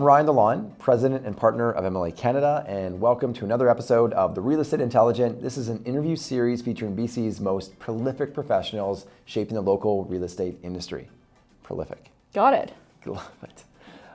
I'm Ryan Lalonde, President and Partner of MLA Canada, and welcome to another episode of The Real Estate Intelligent. This is an interview series featuring BC's most prolific professionals shaping the local real estate industry. Prolific. Got it. Love it.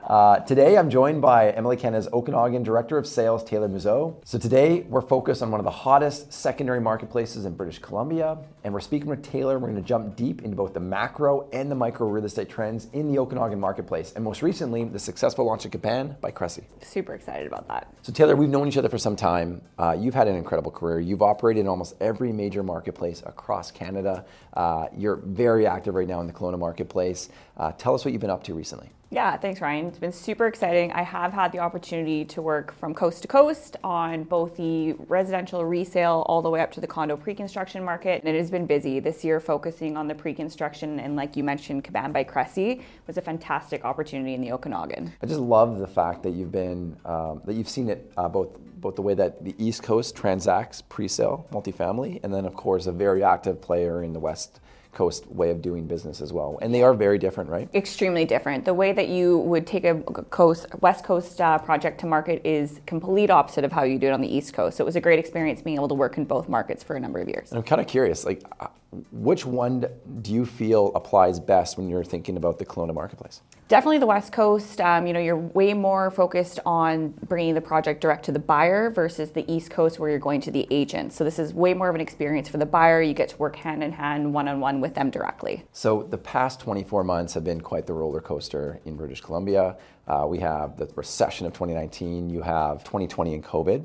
Uh, today, I'm joined by MLA Canada's Okanagan Director of Sales, Taylor Musseau. So today, we're focused on one of the hottest secondary marketplaces in British Columbia, and we're speaking with Taylor. We're going to jump deep into both the macro and the micro real estate trends in the Okanagan marketplace, and most recently, the successful launch of Caban by Cressey. Super excited about that. So Taylor, we've known each other for some time. Uh, you've had an incredible career. You've operated in almost every major marketplace across Canada. Uh, you're very active right now in the Kelowna marketplace. Uh, tell us what you've been up to recently. Yeah, thanks, Ryan. It's been super exciting. I have had the opportunity to work from coast to coast on both the residential resale all the way up to the condo pre construction market. And it has been busy this year, focusing on the pre construction. And like you mentioned, Caban by Cressey was a fantastic opportunity in the Okanagan. I just love the fact that you've been, um, that you've seen it uh, both both the way that the East Coast transacts pre-sale multifamily, and then of course a very active player in the West Coast way of doing business as well. And they are very different, right? Extremely different. The way that you would take a coast West Coast uh, project to market is complete opposite of how you do it on the East Coast. So it was a great experience being able to work in both markets for a number of years. I'm kind of curious, like which one do you feel applies best when you're thinking about the Kelowna marketplace? Definitely the West Coast. Um, you know, you're way more focused on bringing the project direct to the buyer versus the East Coast where you're going to the agent. So this is way more of an experience for the buyer. You get to work hand in hand, one on one with them directly. So the past 24 months have been quite the roller coaster in British Columbia. Uh, we have the recession of 2019. You have 2020 and COVID.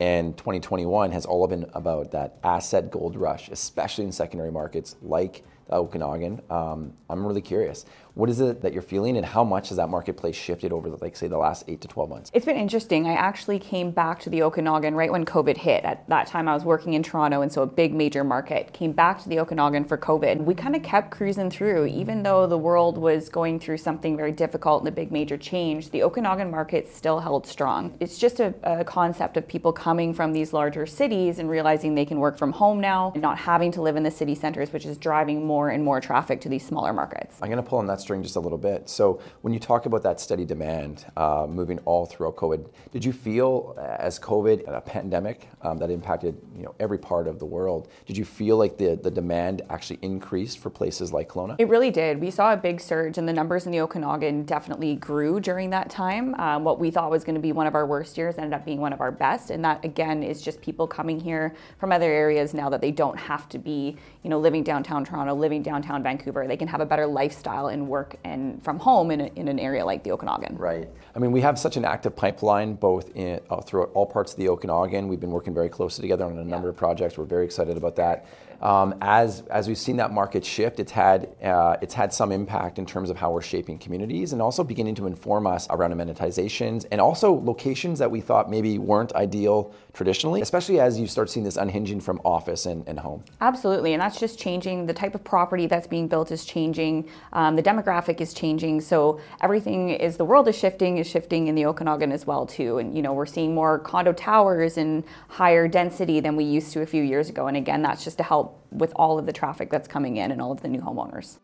And 2021 has all been about that asset gold rush, especially in secondary markets like Okanagan. Um, I'm really curious. What is it that you're feeling, and how much has that marketplace shifted over, the, like, say, the last eight to 12 months? It's been interesting. I actually came back to the Okanagan right when COVID hit. At that time, I was working in Toronto, and so a big major market. Came back to the Okanagan for COVID. We kind of kept cruising through, even though the world was going through something very difficult and a big major change. The Okanagan market still held strong. It's just a, a concept of people coming from these larger cities and realizing they can work from home now, and not having to live in the city centers, which is driving more and more traffic to these smaller markets. I'm going to pull on that string just a little bit. So when you talk about that steady demand uh, moving all throughout COVID, did you feel uh, as COVID, a pandemic um, that impacted you know every part of the world, did you feel like the, the demand actually increased for places like Kelowna? It really did. We saw a big surge and the numbers in the Okanagan definitely grew during that time. Um, what we thought was going to be one of our worst years ended up being one of our best. And that again is just people coming here from other areas now that they don't have to be, you know, living downtown Toronto, living downtown Vancouver. They can have a better lifestyle and work and from home in, a, in an area like the Okanagan. Right. I mean, we have such an active pipeline both in, uh, throughout all parts of the Okanagan. We've been working very closely together on a number yeah. of projects. We're very excited about that. Um, as as we've seen that market shift, it's had uh, it's had some impact in terms of how we're shaping communities, and also beginning to inform us around amenitizations and also locations that we thought maybe weren't ideal traditionally, especially as you start seeing this unhinging from office and, and home. Absolutely, and that's just changing. The type of property that's being built is changing. Um, the demographic is changing. So everything is the world is shifting is shifting in the Okanagan as well too. And you know we're seeing more condo towers and higher density than we used to a few years ago. And again, that's just to help with all of the traffic that's coming in and all of the new homeowners.